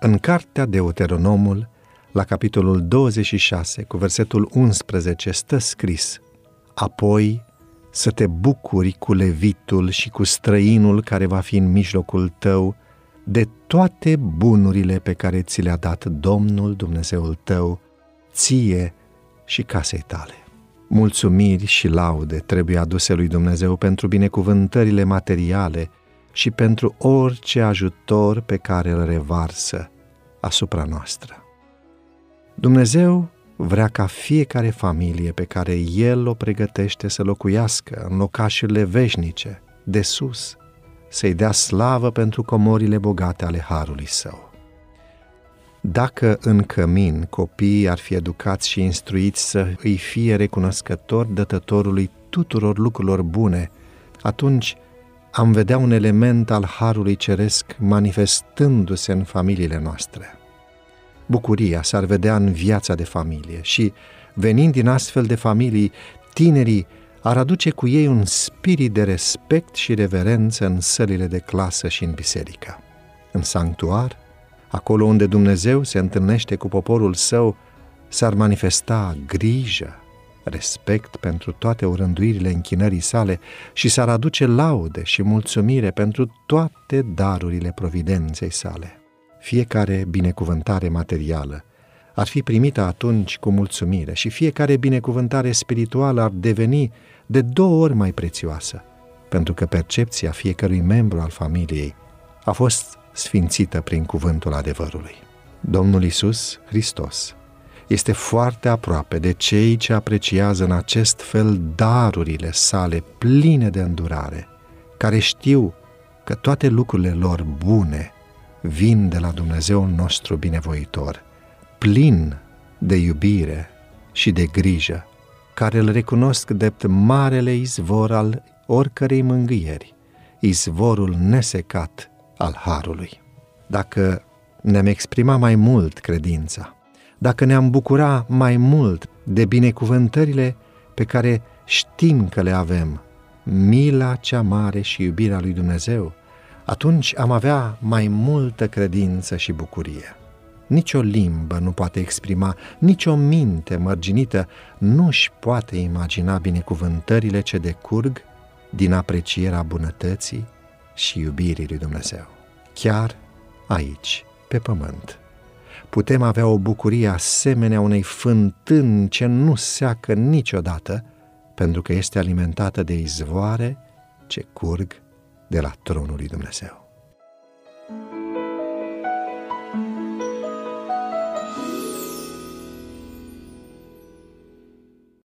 În cartea Deuteronomul, la capitolul 26, cu versetul 11, stă scris Apoi să te bucuri cu levitul și cu străinul care va fi în mijlocul tău de toate bunurile pe care ți le-a dat Domnul Dumnezeul tău, ție și casei tale. Mulțumiri și laude trebuie aduse lui Dumnezeu pentru binecuvântările materiale și pentru orice ajutor pe care îl revarsă asupra noastră. Dumnezeu vrea ca fiecare familie pe care El o pregătește să locuiască în locașurile veșnice, de sus, să-i dea slavă pentru comorile bogate ale Harului Său. Dacă în cămin copiii ar fi educați și instruiți să îi fie recunoscători dătătorului tuturor lucrurilor bune, atunci am vedea un element al Harului Ceresc manifestându-se în familiile noastre. Bucuria s-ar vedea în viața de familie și, venind din astfel de familii, tinerii ar aduce cu ei un spirit de respect și reverență în sălile de clasă și în biserică. În sanctuar, acolo unde Dumnezeu se întâlnește cu poporul său, s-ar manifesta grijă, respect pentru toate urânduirile închinării sale și s-ar aduce laude și mulțumire pentru toate darurile providenței sale. Fiecare binecuvântare materială ar fi primită atunci cu mulțumire și fiecare binecuvântare spirituală ar deveni de două ori mai prețioasă, pentru că percepția fiecărui membru al familiei a fost sfințită prin cuvântul adevărului. Domnul Isus Hristos este foarte aproape de cei ce apreciază în acest fel darurile sale pline de îndurare, care știu că toate lucrurile lor bune vin de la Dumnezeul nostru binevoitor, plin de iubire și de grijă, care îl recunosc drept marele izvor al oricărei mângâieri, izvorul nesecat al Harului. Dacă ne-am exprimat mai mult credința, dacă ne-am bucura mai mult de binecuvântările pe care știm că le avem, mila cea mare și iubirea lui Dumnezeu, atunci am avea mai multă credință și bucurie. Nici o limbă nu poate exprima, nici o minte mărginită nu își poate imagina binecuvântările ce decurg din aprecierea bunătății și iubirii lui Dumnezeu. Chiar aici, pe pământ, putem avea o bucurie asemenea unei fântâni ce nu seacă niciodată, pentru că este alimentată de izvoare ce curg de la tronul lui Dumnezeu.